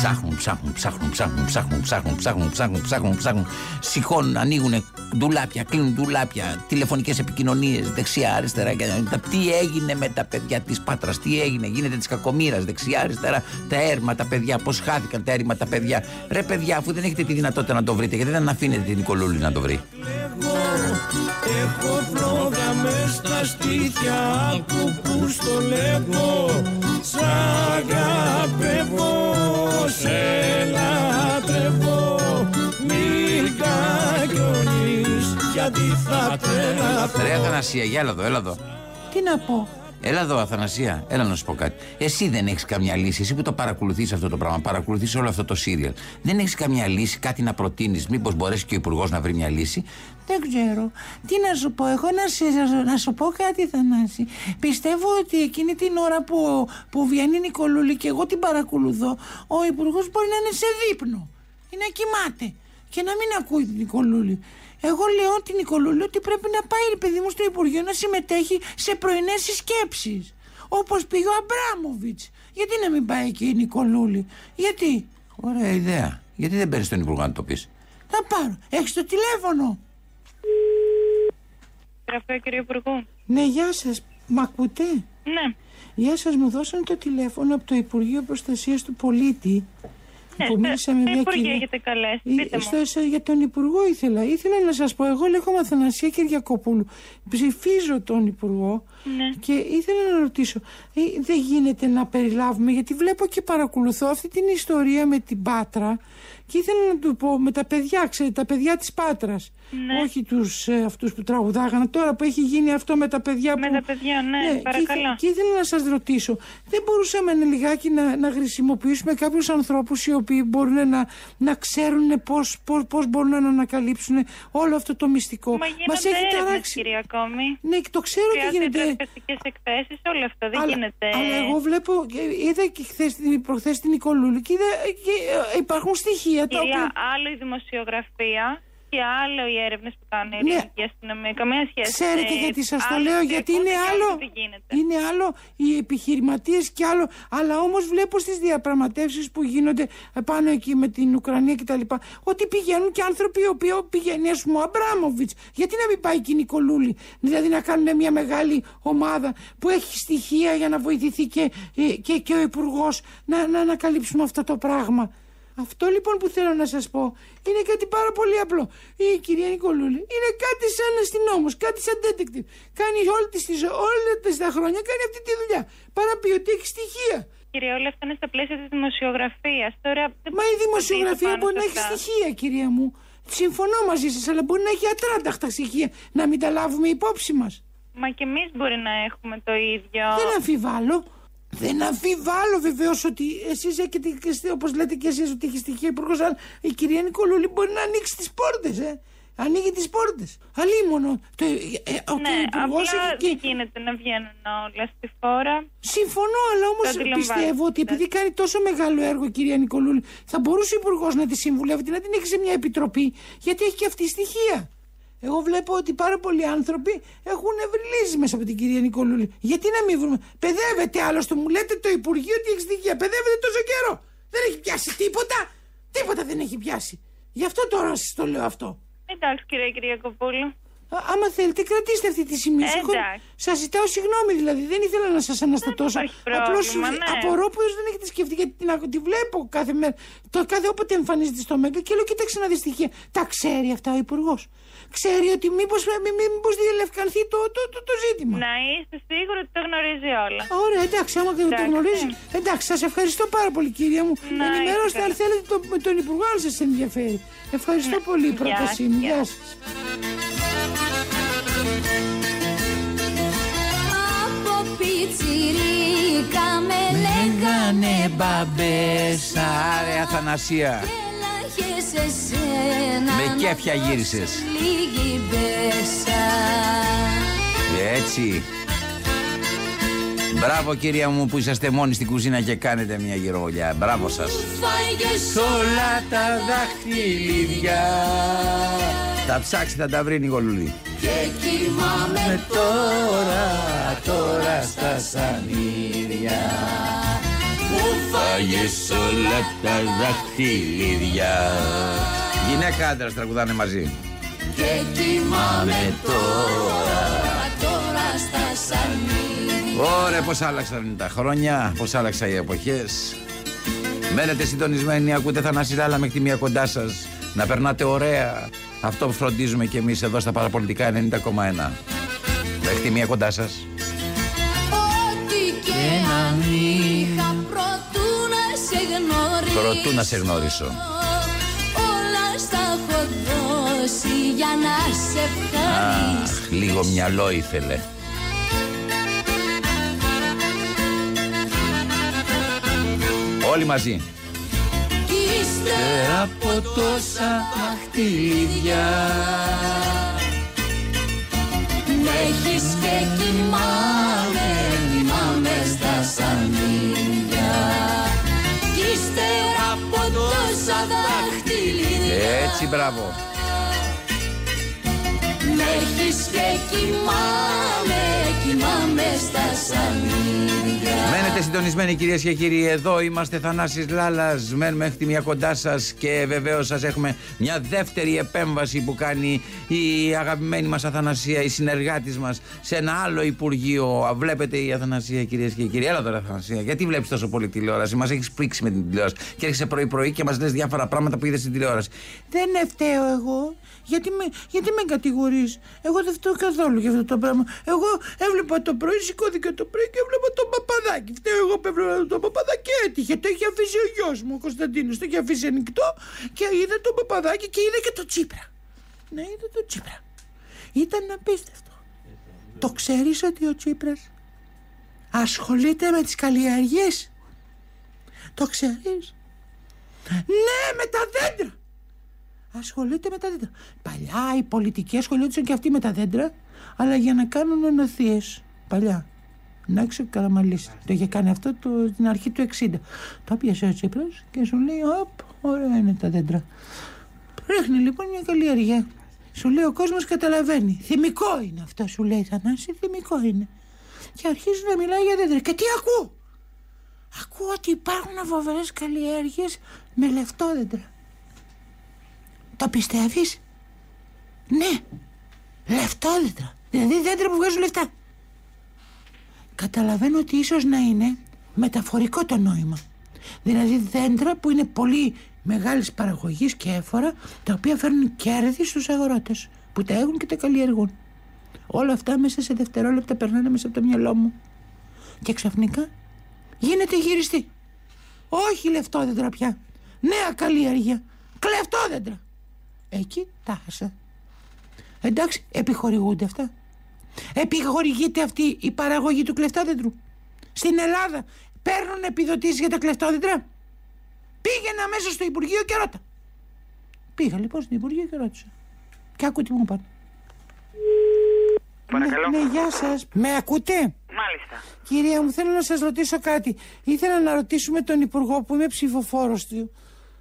Ψάχνουν, ψάχνουν, ψάχνουν, ψάχνουν, ψάχνουν, ψάχνουν, ψάχνουν, ψάχνουν, ψάχνουν, ψάχνουν. Σηκώνουν, ανοίγουν ντουλάπια, κλείνουν ντουλάπια, τηλεφωνικές επικοινωνίες δεξιά, αριστερά. Και... τα- Τι έγινε με τα παιδιά της Πάτρας, τι έγινε, γίνεται της κακομήρα δεξιά, αριστερά. Τα έρμα, τα παιδιά, πώς χάθηκαν τα έρημα τα παιδιά. Ρε παιδιά, αφού δεν έχετε τη δυνατότητα να το βρείτε, γιατί δεν αφήνετε την Νικολούλη να το βρει. Έχω φλόγα μες στα στήθια Άκου που στο λέγω Σ' αγαπεύω Σε λατρεύω Μην κακιονείς Γιατί θα τρελαθώ Ρε Αθανασία, για έλα εδώ, έλα εδώ. Τι να πω. Έλα εδώ, Αθανασία, έλα να σου πω κάτι. Εσύ δεν έχεις καμιά λύση, εσύ που το παρακολουθείς αυτό το πράγμα, παρακολουθείς όλο αυτό το σύριαλ. Δεν έχεις καμιά λύση, κάτι να προτείνεις, μήπως μπορέσει και ο Υπουργός να βρει μια λύση. Δεν ξέρω. Τι να σου πω, εγώ να, σε, να σου πω κάτι, Θανάση. Πιστεύω ότι εκείνη την ώρα που, που βγαίνει η Νικολούλη και εγώ την παρακολουθώ, ο Υπουργός μπορεί να είναι σε δείπνο ή να κοιμάται και να μην ακούει την Νικολούλη. Εγώ λέω την Νικολούλη ότι πρέπει να πάει, ρε παιδί μου, στο Υπουργείο να συμμετέχει σε πρωινές συσκέψεις. Όπως πήγε ο Αμπράμοβιτ. Γιατί να μην πάει και η Νικολούλη, Γιατί; Ωραία ιδέα. Γιατί δεν παίρνεις τον Υπουργό να το πεις; Θα πάρω. Έχεις το τηλέφωνο. Γραφείο κύριε Υπουργού. Ναι, γεια σας. Μ' ακούτε; Ναι. Γεια σας, μου δώσαν το τηλέφωνο από το Υπουργείο Προστασίας του Πολίτη που μίλησα με Τι μια υπουργείο κυρία. έχετε καλέσει, Ε, πείτε μου. στο- στο- για τον Υπουργό ήθελα. Ήθελα να σας πω, εγώ λέγομαι Αθανασία Κυριακοπούλου. Ψηφίζω τον Υπουργό Ναι. και ήθελα να ρωτήσω, ε, δεν γίνεται να περιλάβουμε, γιατί βλέπω και παρακολουθώ αυτή την ιστορία με την Πάτρα και ήθελα να του πω με τα παιδιά, ξέρετε, τα παιδιά της Πάτρας. Ναι. Όχι τους ε, αυτούς που τραγουδάγανε τώρα που έχει γίνει αυτό με τα παιδιά Με που... τα παιδιά, ναι, και παρακαλώ. ήθε- Και ήθελα να σας ρωτήσω, δεν μπορούσαμε ένα λιγάκι να, να χρησιμοποιήσουμε κάποιους ανθρώπους οι οποίοι μπορούν να, να ξέρουν πώς, πώς, πώς μπορούν να ανακαλύψουν όλο αυτό το μυστικό; Μα γίνονται έρευνες, κυρία ακόμη. Ναι, το ξέρω ότι Χρειάζονται γίνεται. τραπεζικές εκθέσεις, όλο αυτό. Δεν αλλά, γίνεται. αλλά εγώ βλέπω, και είδα και χθες, την- προχθές την Νικολούλη και, είδα, και ε, υπάρχουν στοιχεία τα Κυρία, οποία... άλλο η δημοσιογραφία και άλλο οι έρευνες που κάνουν η Ναι. ελληνική αστυνομία. Καμία σχέση. Ξέρετε Ε, γιατί σας το άλλο λέω, τι γιατί ακούτε είναι και άλλο, τι γίνεται. είναι άλλο οι επιχειρηματίες και άλλο, αλλά όμως βλέπω στις διαπραγματεύσεις που γίνονται πάνω εκεί με την Ουκρανία και τα λοιπά, ότι πηγαίνουν και άνθρωποι οι οποίοι πηγαίνει ας πούμε ο Αμπράμοβιτς, γιατί να μην πάει και η Νικολούλη, δηλαδή να κάνουν μια μεγάλη ομάδα που έχει στοιχεία για να βοηθηθεί και, ε, και, και ο υπουργός να, να ανακαλύψουμε αυτό το πράγμα. Αυτό λοιπόν που θέλω να σας πω είναι κάτι πάρα πολύ απλό. Η κυρία Νικολούλη είναι κάτι σαν αστυνόμος, κάτι σαν detective. Κάνει όλη της, τη ζω- όλα της τα χρόνια κάνει αυτή τη δουλειά. Παραπεί ότι έχει στοιχεία. Κυρία, όλα αυτά είναι στα πλαίσια της δημοσιογραφίας. Τώρα, δεν Μα η μπορείτε δημοσιογραφία πάνω μπορεί σε να έχει αυτά. στοιχεία, κυρία μου. Συμφωνώ μαζί σας, αλλά μπορεί να έχει ατράνταχτα στοιχεία. Να μην τα λάβουμε υπόψη μας. Μα και εμείς μπορεί να έχουμε το ίδιο. Δεν αμφιβάλλω. Δεν αμφιβάλλω βεβαίως ότι εσείς έχετε, όπως λέτε και εσείς, ότι έχει στοιχεία υπουργός, αλλά η κυρία Νικολούλη μπορεί να ανοίξει τις πόρτες, ε. Ανοίγει τις πόρτες. Αλίμονο. Το, ε, ε, ότι Ναι, ο υπουργός απλά έχει και. δεν γίνεται να βγαίνουν όλα στη φόρα. Συμφωνώ, αλλά όμως Το αντιλαμβάνομαι. πιστεύω ότι επειδή κάνει τόσο μεγάλο έργο η κυρία Νικολούλη, θα μπορούσε ο υπουργός να τη συμβουλεύει, να την έχει σε μια επιτροπή, γιατί έχει και αυτή στοιχεία. Εγώ βλέπω ότι πάρα πολλοί άνθρωποι έχουν ευρυλίσει μέσα από την κυρία Νικολούλη. Γιατί να μην βρούμε; Παιδεύεται άλλωστε, μου λέτε το Υπουργείο ότι έχεις στοιχεία. Παιδεύεται τόσο καιρό. Δεν έχει πιάσει τίποτα. Τίποτα δεν έχει πιάσει. Γι' αυτό τώρα σας το λέω αυτό. Εντάξει, κυρία Κυριακοπούλου. Α, άμα θέλετε, κρατήστε αυτή τη σημεία. Ε, Έχω- εντάξει. Σας ζητάω συγγνώμη, δηλαδή. Δεν ήθελα να σας αναστατώσω. πρόβλημα, Απλώ ναι. απορώ που δεν έχετε σκεφτεί γιατί την, ακου- τη βλέπω κάθε μέρα. Το κάθε όποτε εμφανίζεται στο Μέγκα και λέω: Κοίταξε να δεις στοιχεία. Τα ξέρει αυτά ο Υπουργός. Ξέρει ότι μήπως μη, μη, μήπως διελευκανθεί το, το, το, το ζήτημα. Να είστε σίγουροι ότι το γνωρίζει όλα. Ωραία, εντάξει, άμα και το Εντάξει. γνωρίζει. Εντάξει, σας ευχαριστώ πάρα πολύ, κυρία μου. Να Ενημερώστε είστε αν καλά. θέλετε το, με τον Υπουργό, αν σας ενδιαφέρει. Ευχαριστώ πολύ, η Γεια πρότασή σας, μου. γεια Γεια σας. σα. Από πιτσιρίκα με λέγανε μπαμπέσα Άρε Αθανασία. Έλαχες εσένα Με κέφια να γύρισες. δώσεις Λίγη μπέσα Έτσι. Μπράβο κυρία μου που είσαστε μόνοι στην κουζίνα και κάνετε μια γυρολιά. Μπράβο σας. Φάγες όλα τα δαχτυλίδια. Τα ψάξει θα τα βρει η Νικολούλη. Και κοιμάμαι τώρα, τώρα στα σανίδια. Μου Φάγες όλα τα δαχτυλίδια. Γυναίκα άντρας τραγουδάνε μαζί. Και κοιμάμαι τώρα Τώρα στα σανίδια Ωραία, πώς άλλαξαν τα χρόνια, πώς άλλαξαν οι εποχές. Μένετε συντονισμένοι, ακούτε Θανάση Λάλα μέχρι τη μία κοντά σας. Να περνάτε ωραία. Αυτό που φροντίζουμε και εμείς εδώ στα παραπολιτικά 90,1. Μέχρι τη μία κοντά σας. Ό,τι και αν είχα Προτού να σε γνώρισω. Όλα στα έχω δώσει για να σε ευχαριστήσω Αχ, λίγο μυαλό ήθελε. Όλοι μαζί. Κι ύστερα από τόσα δαχτυλίδια Με έχεις και κοιμάμαι, κοιμάμαι στα σανίδια Κι ύστερα από τόσα δαχτυλίδια Έτσι, μπράβο. Με έχεις και κοιμάμαι, κοιμάμαι στα σανίδια Μένετε Είστε συντονισμένοι κυρίες και κύριοι. Εδώ είμαστε Θανάσης Λάλας Μένουμε μέχρι τη μία κοντά σας και βεβαίως σας έχουμε μια δεύτερη επέμβαση που κάνει η αγαπημένη μας Αθανασία, η συνεργάτης μας σε ένα άλλο Υπουργείο. Βλέπετε η Αθανασία, κυρίες και κύριοι. Έλα τώρα, Αθανασία, γιατί βλέπεις τόσο πολύ τηλεόραση; Μας έχεις πρίξει με την τηλεόραση και έρχεσαι πρωί-πρωί και μας λες διάφορα πράγματα που είδες στην τηλεόραση. Δεν φταίω εγώ. Γιατί με, γιατί με κατηγορείς; Εγώ δεν φταίω καθόλου για αυτό το πράγμα. Εγώ έβλεπα το πρωί, σηκώθηκα το πρωί και έβλεπα τον παπαδάκι. Φταίω εγώ που έβλεπα τον παπαδάκι και έτυχε. Το είχε αφήσει ο γιος μου, ο Κωνσταντίνος. Το είχε αφήσει ανοιχτό και είδα τον παπαδάκι και είδα και το τσίπρα. Ναι, είδα το τσίπρα. Ήταν απίστευτο. Το ξέρεις ότι ο Τσίπρας ασχολείται με τις καλλιέργειες; Το ξέρεις; Ναι, με τα δέντρα. Ασχολείται με τα δέντρα. Παλιά οι πολιτικοί ασχολούνταν και αυτοί με τα δέντρα, αλλά για να κάνουν ενοθείε. Παλιά. Να ξέρω Καραμαλής. Το είχε κάνει αυτό το, την αρχή του 60. Το πιάσε ο Τσίπρας και σου λέει: Οπ, ωραία είναι τα δέντρα. Ρίχνει λοιπόν μια καλλιέργεια. Σου λέει ο κόσμος καταλαβαίνει. Θυμικό είναι αυτό, σου λέει Θανάση, θυμικό είναι. Και αρχίζει να μιλάει για δέντρα. Και τι ακούω; Ακούω ότι υπάρχουν φοβερές καλλιέργειες με λεφτόδέντρα. Το πιστεύεις; Ναι. Λεφτόδέντρα. Δηλαδή δέντρα που βγάζουν λεφτά. Καταλαβαίνω ότι ίσως να είναι μεταφορικό το νόημα. Δηλαδή δέντρα που είναι πολύ μεγάλης παραγωγής και έφορα τα οποία φέρνουν κέρδη στους αγρότες που τα έχουν και τα καλλιεργούν. Όλα αυτά μέσα σε δευτερόλεπτα περνάνε μέσα από το μυαλό μου. Και ξαφνικά γίνεται γυριστή. Όχι λεφτόδεντρα πια. Νέα καλλιέργεια. Κλεφτόδεντρα. Εκεί τα χάσα. Εντάξει, επιχορηγούνται αυτά. Επιχορηγείται αυτή η παραγωγή του κλεφτόδεντρου. Στην Ελλάδα παίρνουν επιδοτήσεις για τα κλεφτόδεντρα. Πήγαινα μέσα στο Υπουργείο και ρώτα. Πήγα λοιπόν στο Υπουργείο και ρώτησα. Και άκου τι μου είπαν. Παρακαλώ. Ναι, ναι, γεια σας. Με ακούτε; Μάλιστα. Κυρία μου, θέλω να σας ρωτήσω κάτι. Ήθελα να ρωτήσουμε τον Υπουργό που είμαι ψηφοφόρος του.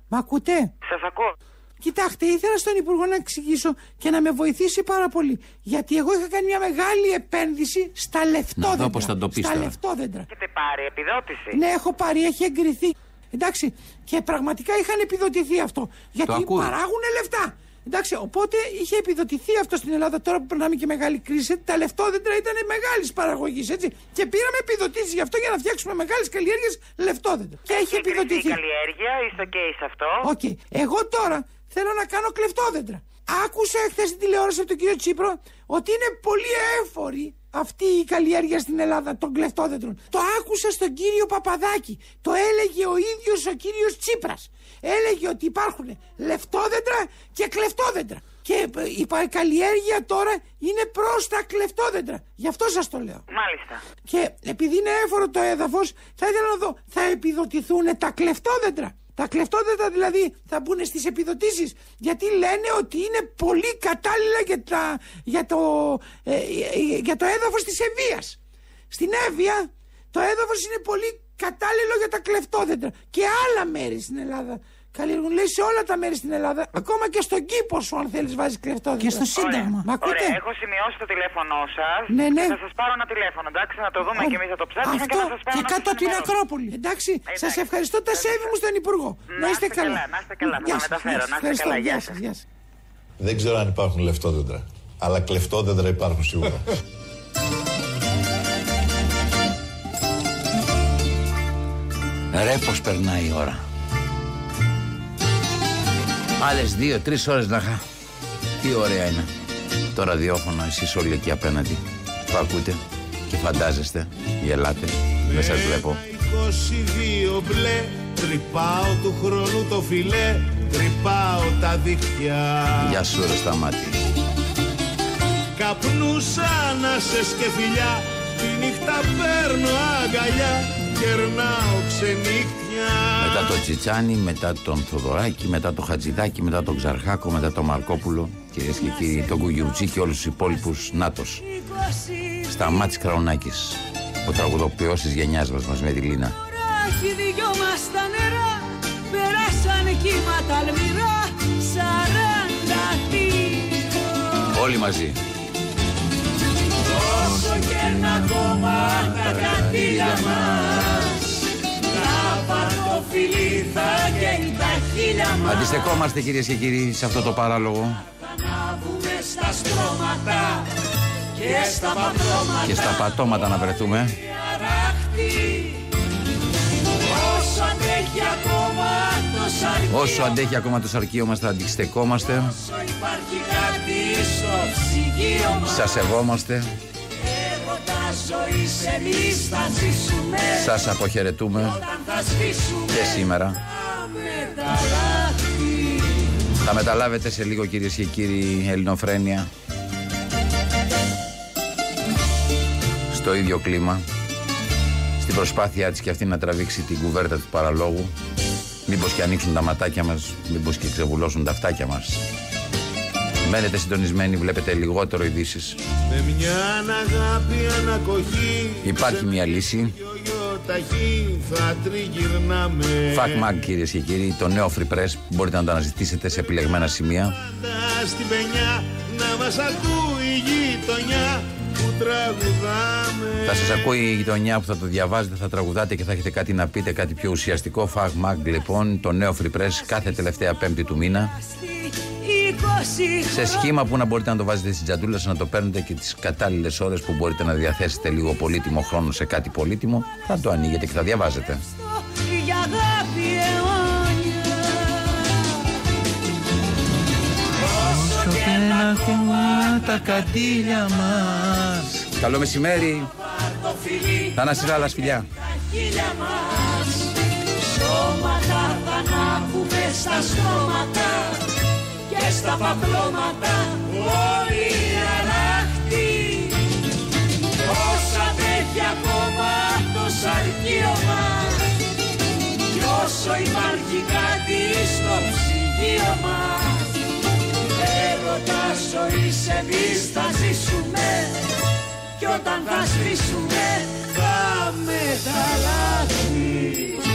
Μ' ακούτε; Σας ακούω. Κοιτάξτε, ήθελα στον Υπουργό να εξηγήσω και να με βοηθήσει πάρα πολύ. Γιατί εγώ είχα κάνει μια μεγάλη επένδυση στα λεφτόδεντρα. Να δω πώς θα το πεις Στα τώρα. λεφτόδεντρα. Έχετε πάρει επιδότηση; Ναι, έχω πάρει, έχει εγκριθεί. Εντάξει, και πραγματικά είχαν επιδοτηθεί αυτό. Γιατί ακούει. παράγουν λεφτά. Εντάξει, οπότε είχε επιδοτηθεί αυτό στην Ελλάδα τώρα που περνάμε και μεγάλη κρίση. Τα λεφτόδεντρα ήταν μεγάλης παραγωγής, έτσι. Και πήραμε επιδοτήσεις γι' αυτό για να φτιάξουμε μεγάλες καλλιέργειες λεφτόδεντρα. Και έχει εγκριθεί επιδοτηθεί. η καλλιέργεια, είστε ok σε αυτό; Οκ. Εγώ τώρα θέλω να κάνω κλεφτόδεντρα. Άκουσα χθες στην τηλεόραση από τον κύριο Τσίπρα ότι είναι πολύ εύφορη αυτή η καλλιέργεια στην Ελλάδα των κλεφτόδεντρων. Το άκουσα στον κύριο Παπαδάκη. Το έλεγε ο ίδιος ο κύριος Τσίπρας. Έλεγε ότι υπάρχουν λεφτόδεντρα και κλεφτόδεντρα. Και ε, η πα- καλλιέργεια τώρα είναι προς τα κλεφτόδεντρα. Γι' αυτό σας το λέω. Μάλιστα. Και επειδή είναι εύφορο το έδαφος, θα ήθελα να δω, θα επιδοτηθούν τα κλεφτόδεντρα; Τα κλεφτόδεντρα δηλαδή θα μπουν στις επιδοτήσεις γιατί λένε ότι είναι πολύ κατάλληλα για, τα, για, το, ε, ε, για το έδαφος της Εβίας. Στην Εύβοια το έδαφος είναι πολύ κατάλληλο για τα κλεφτόδεντρα και άλλα μέρη στην Ελλάδα. Καλλιεργούν λέει σε όλα τα μέρη στην Ελλάδα, ακόμα και στον κήπο σου αν θέλεις βάζεις κλεφτόδεντρα. Και στο Σύνταγμα. Μ' ακούτε; Ωραία, έχω σημειώσει το τηλέφωνό σας. Ναι, ναι. Θα σας πάρω ένα τηλέφωνο, εντάξει, να το δούμε και εμείς θα το ψάξουμε Αυτό και θα σας πάρω και να κάτω σας από την ενημερώσω. Ακρόπολη. Εντάξει, σας ευχαριστώ. Τα σέβη μου στον Υπουργό. Να είστε καλά. Να είστε καλά, θα Γεια τα σας, μεταφέρω. γεια σας. Να είστε Ευχαριστώ. καλά, Γεια γεια σας, σας. γεια σας. Δεν ξέρω αν υπάρχουν λεφτόδεντρα. Αλλά κλεφτόδεντρα υπάρχουν σίγουρα. Ρε πως περνάει η ώρα. Άλλες δύο, τρεις ώρες να χα. Τι ωραία είναι. Το ραδιόφωνο, εσείς όλοι εκεί απέναντι. Που ακούτε και φαντάζεστε, γελάτε, δεν σας βλέπω. 22 μπλε Τρυπάω του χρόνου το φιλέ Τρυπάω τα δίχτυα Γεια σου ρε στα μάτια. Καπνούσα ανάσες και φιλιά Τη νύχτα παίρνω αγκαλιά Κερνάω ξενύχτια Μετά το Τσιτσάνι, μετά τον Θοδωράκη, μετά το Χατζηδάκη, μετά τον Ξαρχάκο, μετά τον Μαρκόπουλο, κυρίες και κύριοι, τον Κουγιουτσί και όλους τους υπόλοιπους Νάτος. Σταμάτης Κραουνάκης, ο τραγουδοποιός της γενιάς μας, μας με τη Λίνα. Έχει δυο μας τα νερά Περάσαν κύματα αλμυρά Σαράντα δύο Όλοι μαζί. Όσο και να ακόμα τα κρατήλια μας μας Αντιστεκόμαστε κυρίες και κύριοι σε αυτό το παράλογο Ανάβουμε στα στρώματα και στα πατρώματα και στα πατώματα να βρεθούμε. Αράχτη Όσο αντέχει ακόμα το σαρκείο Όσο αντέχει ακόμα το σαρκείο μας θα αντιστεκόμαστε. Όσο υπάρχει κάτι στο ψυγείο μας Σας σεβόμαστε. Σας αποχαιρετούμε. Όταν θα σβήσουμε. Και σήμερα. με τα λάθη. Θα μεταλάβετε σε λίγο κυρίες και κύριοι Ελληνοφρένια Στο ίδιο κλίμα. Στην προσπάθειά της και αυτή να τραβήξει την κουβέρτα του παραλόγου. Μήπως και ανοίξουν τα ματάκια μας Μήπως και ξεβουλώσουν τα αυτάκια μας Μένετε συντονισμένοι, βλέπετε λιγότερο ειδήσεις. Με μια αγάπη ανακοχή Υπάρχει μια λύση. ταχύ θα τριγυρνάμε Fact Mag κυρίες και κύριοι, το νέο free press που μπορείτε να το αναζητήσετε σε επιλεγμένα σημεία. Πάντα στην πενιά να μας ακούει η γειτονιά που τραγουδάμε Θα σας ακούει η γειτονιά που θα το διαβάζετε, θα τραγουδάτε και θα έχετε κάτι να πείτε, κάτι πιο ουσιαστικό. Fact Mag λοιπόν, το νέο free press κάθε τελευταία Πέμπτη του μήνα. Σε σχήμα που να μπορείτε να το βάζετε στην τσαντούλα σας, να το παίρνετε και τις κατάλληλες ώρες που μπορείτε να διαθέσετε λίγο πολύτιμο χρόνο σε κάτι πολύτιμο, θα το ανοίγετε και θα διαβάζετε. για αγάπη αιώνια Όσο και να ακόμα τα καντήλια μας Καλό μεσημέρι. το φιλί Θανάση Ράλας, φιλιά. τα χείλια μας Σώματα θα ανάβουμε στα στρώματα και στα παπλώματα όλοι οι αράχτοι Όσα αντέχει ακόμα το σαρκείο μας κι όσο υπάρχει κάτι στο ψυγείο μας Έρωτα ζωής εμείς θα ζήσουμε κι όταν θα σβήσουμε θα μεταλλάξουμε